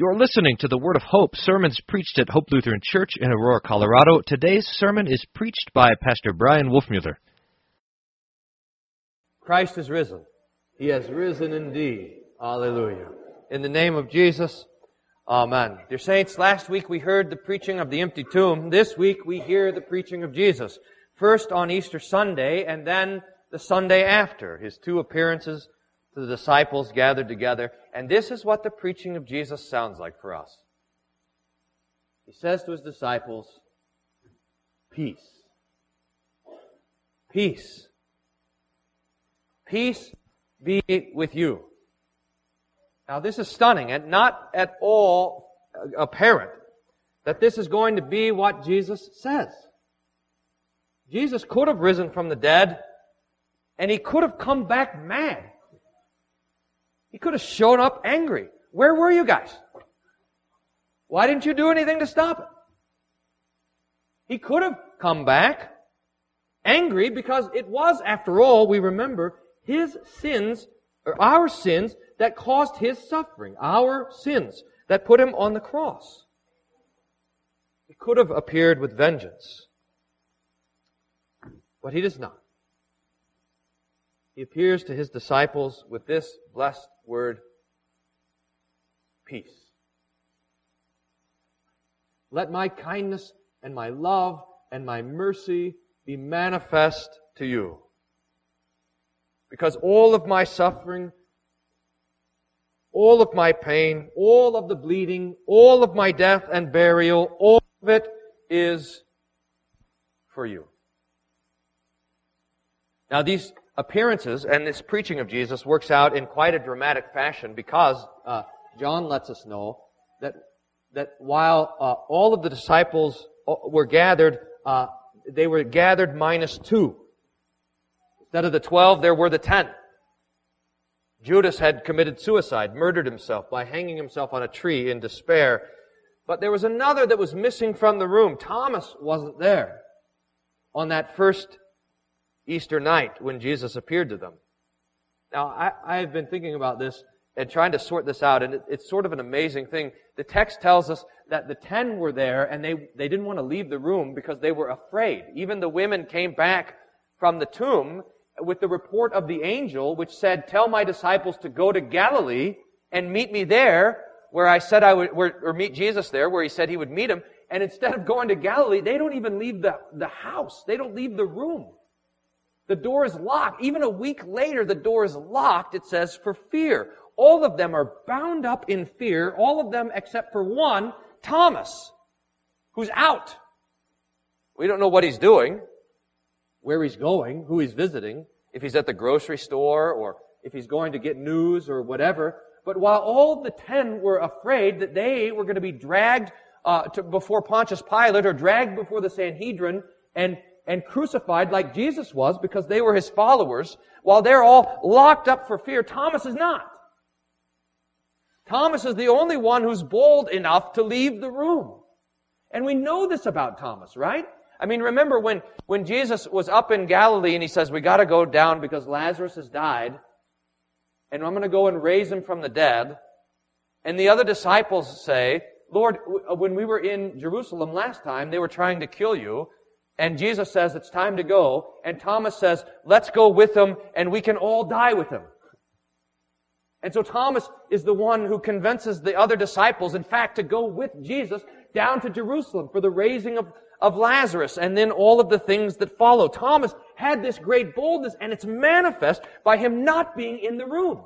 You're listening to the Word of Hope, sermons preached at Hope Lutheran Church in Aurora, Colorado. Today's sermon is preached by Pastor Bryan Wolfmueller. Christ is risen. He has risen indeed. Hallelujah. In the name of Jesus, Amen. Dear saints, last week we heard the preaching of the empty tomb. This week we hear the preaching of Jesus. First on Easter Sunday and then the Sunday after. His two appearances to the disciples gathered together. And this is what the preaching of Jesus sounds like for us. He says to his disciples, Peace. Peace. Peace be with you. Now this is stunning and not at all apparent that this is going to be what Jesus says. Jesus could have risen from the dead and he could have come back mad. He could have shown up angry. Where were you guys? Why didn't you do anything to stop it? He could have come back angry because it was, after all, we remember, his sins, or our sins, that caused his suffering. Our sins that put him on the cross. He could have appeared with vengeance. But he does not. He appears to his disciples with this blessed word, peace. Let my kindness and my love and my mercy be manifest to you. Because all of my suffering, all of my pain, all of the bleeding, all of my death and burial, all of it is for you. Now these appearances and this preaching of Jesus works out in quite a dramatic fashion because uh, John lets us know that that while uh, all of the disciples uh, were gathered, uh, they were gathered minus two. Instead of the twelve, there were the ten. Judas had committed suicide, murdered himself by hanging himself on a tree in despair. But there was another that was missing from the room. Thomas wasn't there on that first Easter night when Jesus appeared to them. Now, I, I have been thinking about this and trying to sort this out, and it, it's sort of an amazing thing. The text tells us that the ten were there and they, they didn't want to leave the room because they were afraid. Even the women came back from the tomb with the report of the angel which said, tell my disciples to go to Galilee and meet me there where I said I would, where, or meet Jesus there where he said he would meet him. And instead of going to Galilee, they don't even leave the, the house. They don't leave the room. The door is locked. Even a week later, the door is locked, it says, for fear. All of them are bound up in fear, all of them except for one, Thomas, who's out. We don't know what he's doing, where he's going, who he's visiting, if he's at the grocery store or if he's going to get news or whatever. But while all the ten were afraid that they were going to be dragged uh, to, before Pontius Pilate or dragged before the Sanhedrin and and crucified like Jesus was because they were his followers, while they're all locked up for fear, Thomas is not. Thomas is the only one who's bold enough to leave the room. And we know this about Thomas, right? I mean, remember when, when Jesus was up in Galilee and he says, we gotta go down because Lazarus has died, and I'm gonna go and raise him from the dead. And the other disciples say, Lord, when we were in Jerusalem last time, they were trying to kill you. And Jesus says it's time to go. And Thomas says, let's go with him and we can all die with him. And so Thomas is the one who convinces the other disciples, in fact, to go with Jesus down to Jerusalem for the raising of, of Lazarus and then all of the things that follow. Thomas had this great boldness and it's manifest by him not being in the room.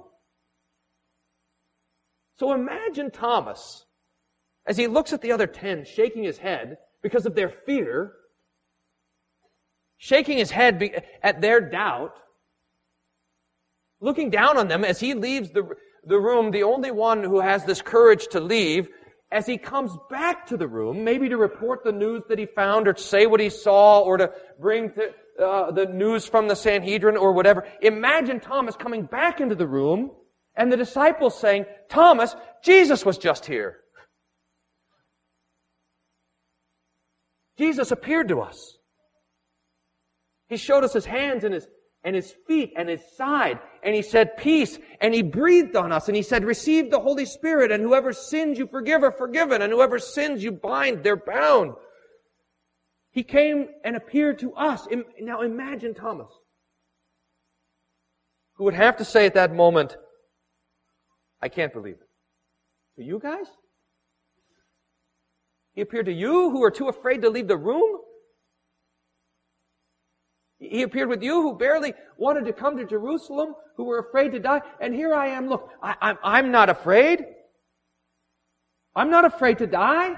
So imagine Thomas as he looks at the other ten shaking his head because of their fear shaking his head at their doubt, looking down on them as he leaves the, the room, the only one who has this courage to leave, as he comes back to the room, maybe to report the news that he found or to say what he saw or to bring to, uh, the news from the Sanhedrin or whatever. Imagine Thomas coming back into the room and the disciples saying, Thomas, Jesus was just here. Jesus appeared to us. He showed us his hands and his, and his feet and his side. And he said, peace. And he breathed on us and he said, receive the Holy Spirit. And whoever sins you forgive are forgiven. And whoever sins you bind, they're bound. He came and appeared to us. Now imagine Thomas, who would have to say at that moment, I can't believe it. To you guys? He appeared to you who are too afraid to leave the room? He appeared with you who barely wanted to come to Jerusalem, who were afraid to die. And here I am. Look, I, I'm, I'm not afraid. I'm not afraid to die.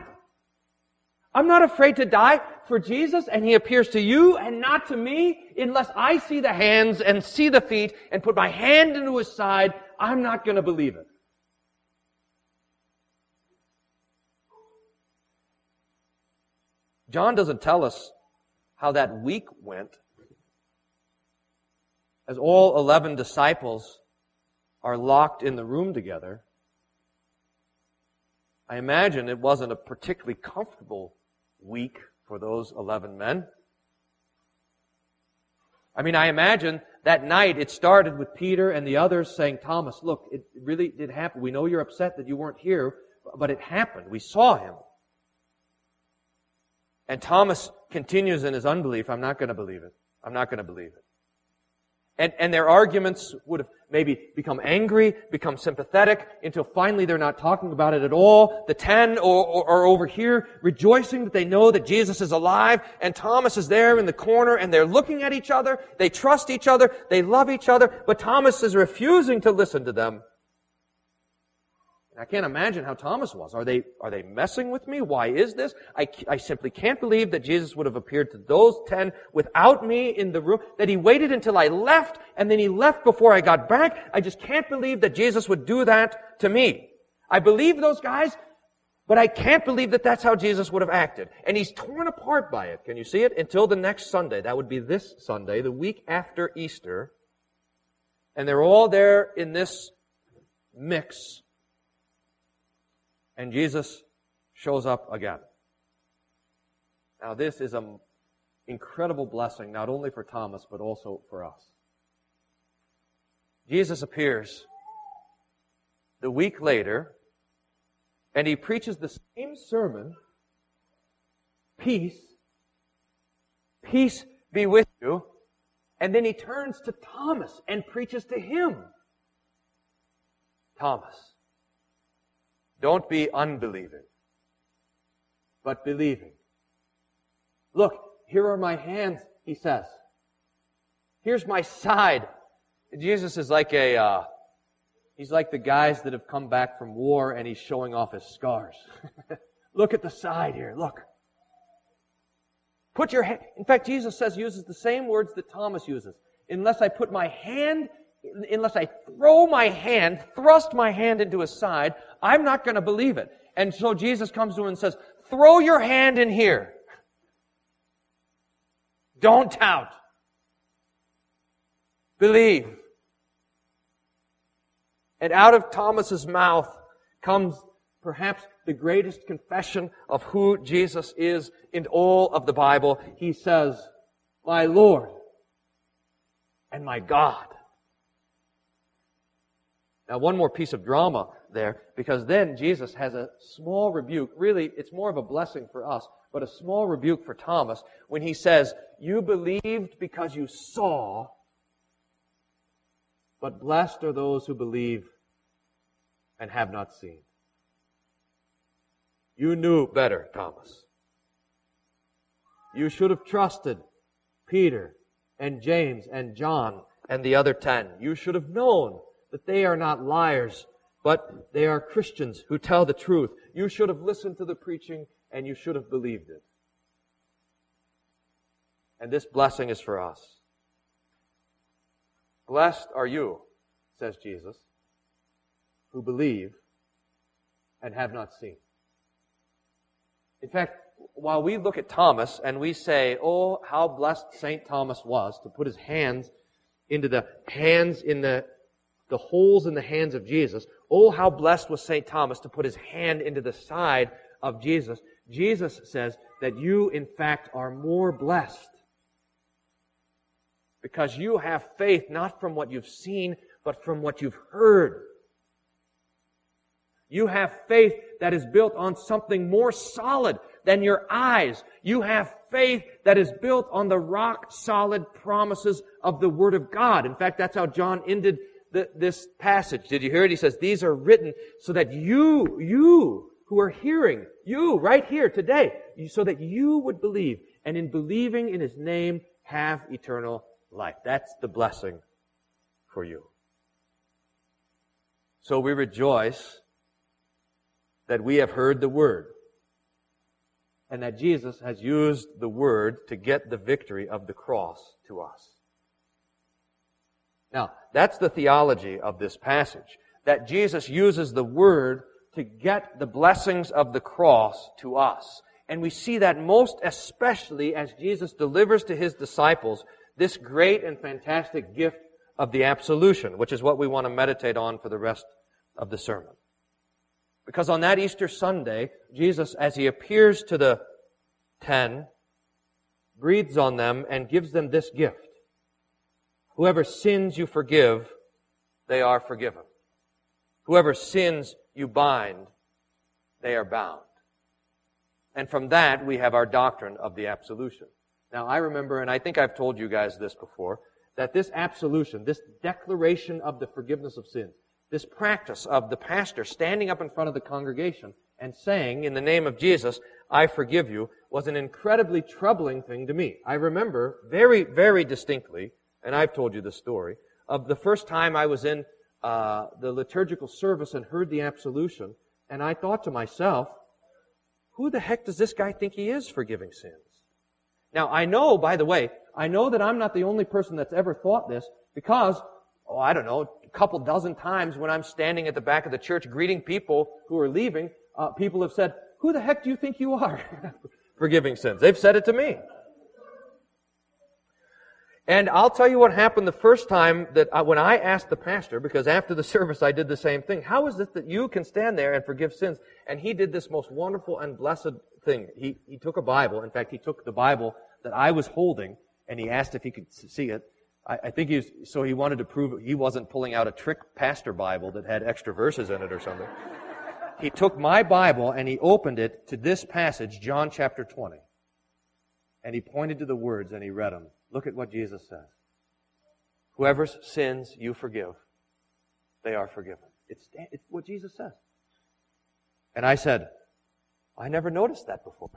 I'm not afraid to die for Jesus, and He appears to you and not to me unless I see the hands and see the feet and put my hand into His side. I'm not going to believe it. John doesn't tell us how that week went as all 11 disciples are locked in the room together, I imagine it wasn't a particularly comfortable week for those 11 men. I mean, I imagine that night it started with Peter and the others saying, Thomas, look, it really did happen. We know you're upset that you weren't here, but it happened. We saw him. And Thomas continues in his unbelief. I'm not going to believe it. I'm not going to believe it. And, and their arguments would have maybe become angry, become sympathetic, until finally they're not talking about it at all. The ten are, are over here rejoicing that they know that Jesus is alive, and Thomas is there in the corner, and they're looking at each other, they trust each other, they love each other, but Thomas is refusing to listen to them. I can't imagine how Thomas was. Are they, are they messing with me? Why is this? I, I simply can't believe that Jesus would have appeared to those ten without me in the room, that he waited until I left and then he left before I got back. I just can't believe that Jesus would do that to me. I believe those guys, but I can't believe that that's how Jesus would have acted. And he's torn apart by it. Can you see it? Until the next Sunday. That would be this Sunday, the week after Easter. And they're all there in this mix and Jesus shows up again. Now this is an incredible blessing, not only for Thomas, but also for us. Jesus appears the week later, and he preaches the same sermon, peace, peace be with you, and then he turns to Thomas and preaches to him. Thomas, don't be unbelieving, but believing. Look, here are my hands, he says. Here's my side. Jesus is like a, uh, he's like the guys that have come back from war and he's showing off his scars. look at the side here, look. Put your hand, in fact, Jesus says, uses the same words that Thomas uses. Unless I put my hand unless I throw my hand, thrust my hand into his side, I'm not going to believe it. And so Jesus comes to him and says, throw your hand in here. Don't doubt. Believe. And out of Thomas's mouth comes perhaps the greatest confession of who Jesus is in all of the Bible. He says, my Lord and my God. Now, one more piece of drama there, because then Jesus has a small rebuke. Really, it's more of a blessing for us, but a small rebuke for Thomas when he says, You believed because you saw, but blessed are those who believe and have not seen. You knew better, Thomas. You should have trusted Peter and James and John and the other ten. You should have known that they are not liars, but they are Christians who tell the truth. You should have listened to the preaching and you should have believed it. And this blessing is for us. Blessed are you, says Jesus, who believe and have not seen. In fact, while we look at Thomas and we say, oh, how blessed St. Thomas was to put his hands into the hands in the the holes in the hands of Jesus. Oh, how blessed was St. Thomas to put his hand into the side of Jesus. Jesus says that you, in fact, are more blessed Because you have faith not from what you've seen, but from what you've heard. You have faith that is built on something more solid than your eyes. You have faith that is built on the rock solid promises of the Word of God. In fact, that's how John ended this passage. Did you hear it? He says, these are written so that you, you who are hearing, you right here today, so that you would believe and in believing in His name have eternal life. That's the blessing for you. So we rejoice that we have heard the word and that Jesus has used the word to get the victory of the cross to us. Now, that's the theology of this passage. That Jesus uses the word to get the blessings of the cross to us. And we see that most especially as Jesus delivers to his disciples this great and fantastic gift of the absolution, which is what we want to meditate on for the rest of the sermon. Because on that Easter Sunday, Jesus, as he appears to the ten, breathes on them and gives them this gift. Whoever sins you forgive, they are forgiven. Whoever sins you bind, they are bound. And from that, we have our doctrine of the absolution. Now, I remember, and I think I've told you guys this before, that this absolution, this declaration of the forgiveness of sins, this practice of the pastor standing up in front of the congregation and saying, in the name of Jesus, I forgive you, was an incredibly troubling thing to me. I remember very, very distinctly, and I've told you the story, of the first time I was in uh, the liturgical service and heard the absolution, and I thought to myself, who the heck does this guy think he is forgiving sins? Now, I know, by the way, I know that I'm not the only person that's ever thought this because, oh, I don't know, a couple dozen times when I'm standing at the back of the church greeting people who are leaving, uh, people have said, who the heck do you think you are forgiving sins? They've said it to me. And I'll tell you what happened the first time that I, when I asked the pastor, because after the service I did the same thing. How is it that you can stand there and forgive sins? And he did this most wonderful and blessed thing. He, he took a Bible. In fact, he took the Bible that I was holding and he asked if he could see it. I, I think he was, so he wanted to prove he wasn't pulling out a trick pastor Bible that had extra verses in it or something. he took my Bible and he opened it to this passage, John chapter 20. And he pointed to the words and he read them. Look at what Jesus says. Whoever's sins you forgive, they are forgiven. It's, it's what Jesus says. And I said, I never noticed that before.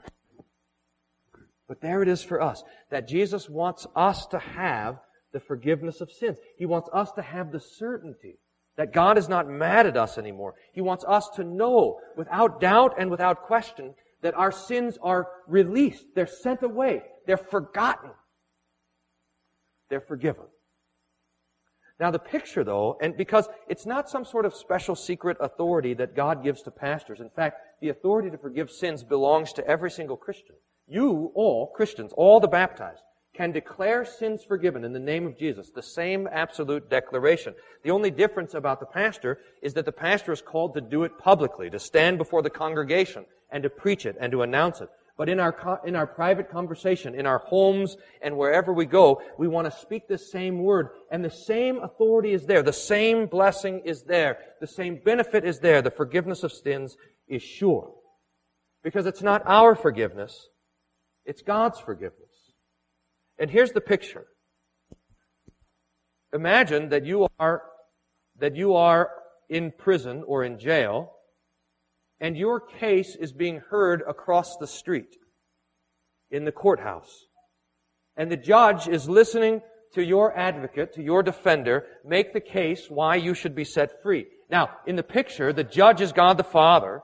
But there it is for us, that Jesus wants us to have the forgiveness of sins. He wants us to have the certainty that God is not mad at us anymore. He wants us to know without doubt and without question that our sins are released. They're sent away. They're forgotten they're forgiven. Now the picture though, and because it's not some sort of special secret authority that God gives to pastors. In fact, the authority to forgive sins belongs to every single Christian. You, all Christians, all the baptized, can declare sins forgiven in the name of Jesus. The same absolute declaration. The only difference about the pastor is that the pastor is called to do it publicly, to stand before the congregation and to preach it and to announce it. But in our, in our private conversation, in our homes and wherever we go, we want to speak the same word. And the same authority is there. The same blessing is there. The same benefit is there. The forgiveness of sins is sure. Because it's not our forgiveness. It's God's forgiveness. And here's the picture. Imagine that you are, that you are in prison or in jail and your case is being heard across the street in the courthouse. And the judge is listening to your advocate, to your defender, make the case why you should be set free. Now, in the picture, the judge is God the Father,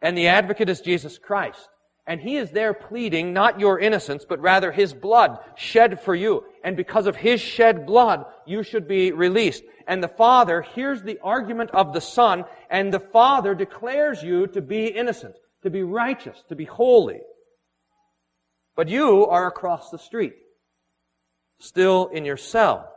and the advocate is Jesus Christ. And he is there pleading not your innocence, but rather his blood shed for you. And because of his shed blood, you should be released. And the Father hears the argument of the Son, and the Father declares you to be innocent, to be righteous, to be holy. But you are across the street, still in your cell.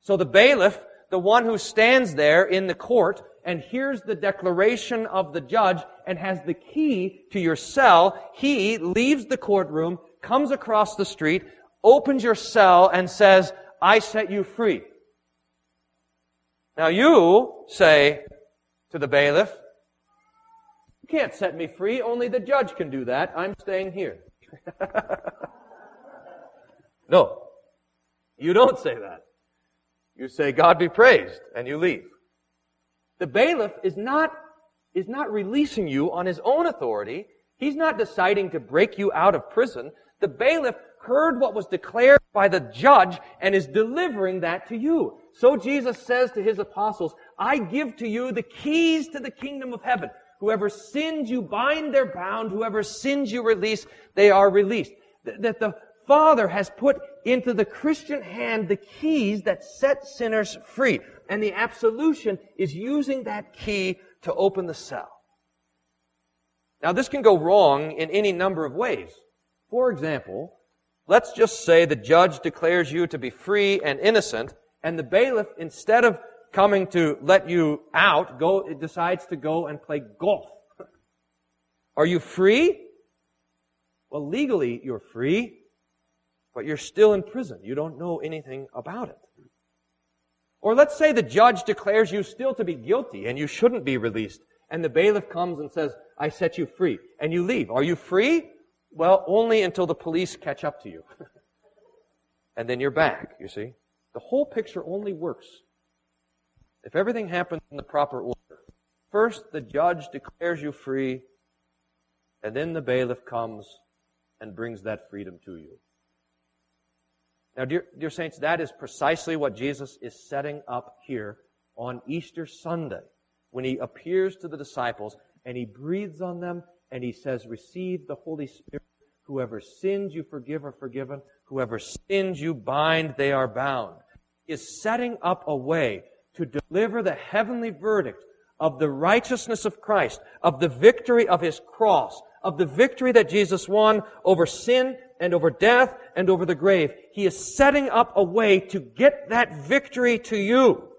So the bailiff, the one who stands there in the court, and hears the declaration of the judge and has the key to your cell, he leaves the courtroom, comes across the street, opens your cell and says, I set you free. Now you say to the bailiff, you can't set me free, only the judge can do that. I'm staying here. no. You don't say that. You say, God be praised, and you leave. The bailiff is not, is not releasing you on his own authority. He's not deciding to break you out of prison. The bailiff heard what was declared by the judge and is delivering that to you. So Jesus says to his apostles, I give to you the keys to the kingdom of heaven. Whoever sins you bind, they're bound. Whoever sins you release, they are released. That the Father has put into the Christian hand the keys that set sinners free. And the absolution is using that key to open the cell. Now this can go wrong in any number of ways. For example, let's just say the judge declares you to be free and innocent, and the bailiff, instead of coming to let you out, go, decides to go and play golf. Are you free? Well, legally you're free, but you're still in prison. You don't know anything about it. Or let's say the judge declares you still to be guilty and you shouldn't be released. And the bailiff comes and says, I set you free. And you leave. Are you free? Well, only until the police catch up to you. and then you're back, you see. The whole picture only works if everything happens in the proper order. First, the judge declares you free, and then the bailiff comes and brings that freedom to you. Now, dear, dear saints, that is precisely what Jesus is setting up here on Easter Sunday when he appears to the disciples and he breathes on them and he says, Receive the Holy Spirit. Whoever sins you forgive are forgiven. Whoever sins you bind, they are bound. He is setting up a way to deliver the heavenly verdict of the righteousness of Christ, of the victory of his cross, of the victory that Jesus won over sin and over death and over the grave. He is setting up a way to get that victory to you.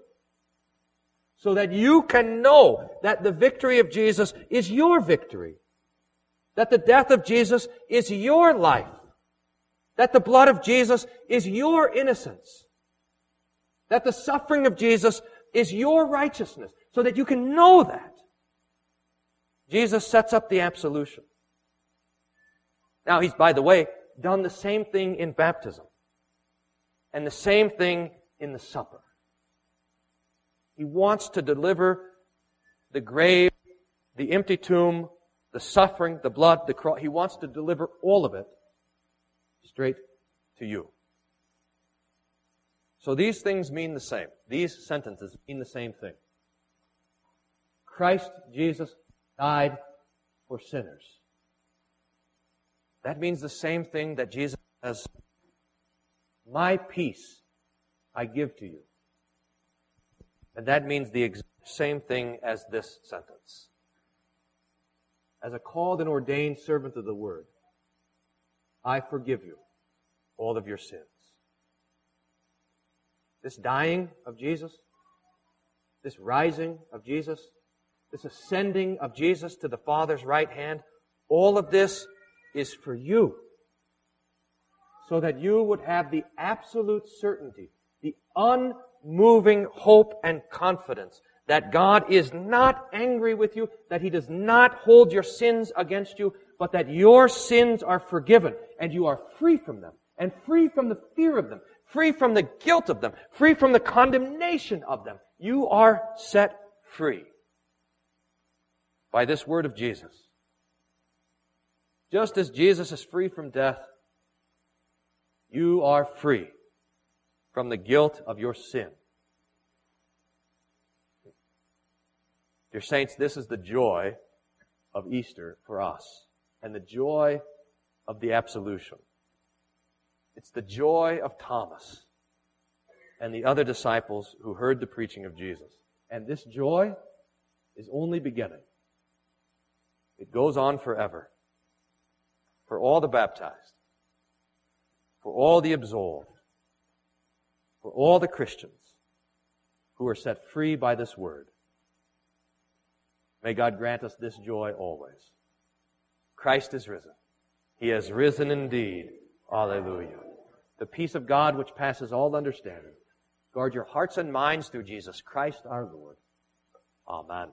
So that you can know that the victory of Jesus is your victory. That the death of Jesus is your life. That the blood of Jesus is your innocence. That the suffering of Jesus is your righteousness. So that you can know that. Jesus sets up the absolution. Now, he's, by the way, done the same thing in baptism and the same thing in the supper. He wants to deliver the grave, the empty tomb, the suffering, the blood, the cross. He wants to deliver all of it straight to you. So these things mean the same. These sentences mean the same thing. Christ Jesus died for sinners. That means the same thing that Jesus says, My peace I give to you. And that means the same thing as this sentence. As a called and ordained servant of the word, I forgive you all of your sins. This dying of Jesus, this rising of Jesus, this ascending of Jesus to the Father's right hand, all of this is for you. So that you would have the absolute certainty, the unmoving hope and confidence that God is not angry with you, that He does not hold your sins against you, but that your sins are forgiven and you are free from them and free from the fear of them, free from the guilt of them, free from the condemnation of them. You are set free by this word of Jesus. Just as Jesus is free from death, you are free from the guilt of your sin. Dear saints, this is the joy of Easter for us and the joy of the absolution. It's the joy of Thomas and the other disciples who heard the preaching of Jesus. And this joy is only beginning. It goes on forever for all the baptized, for all the absolved, for all the Christians who are set free by this word. May God grant us this joy always. Christ is risen. He has risen indeed. Alleluia. the peace of God which passes all understanding. Guard your hearts and minds through Jesus Christ our Lord. Amen.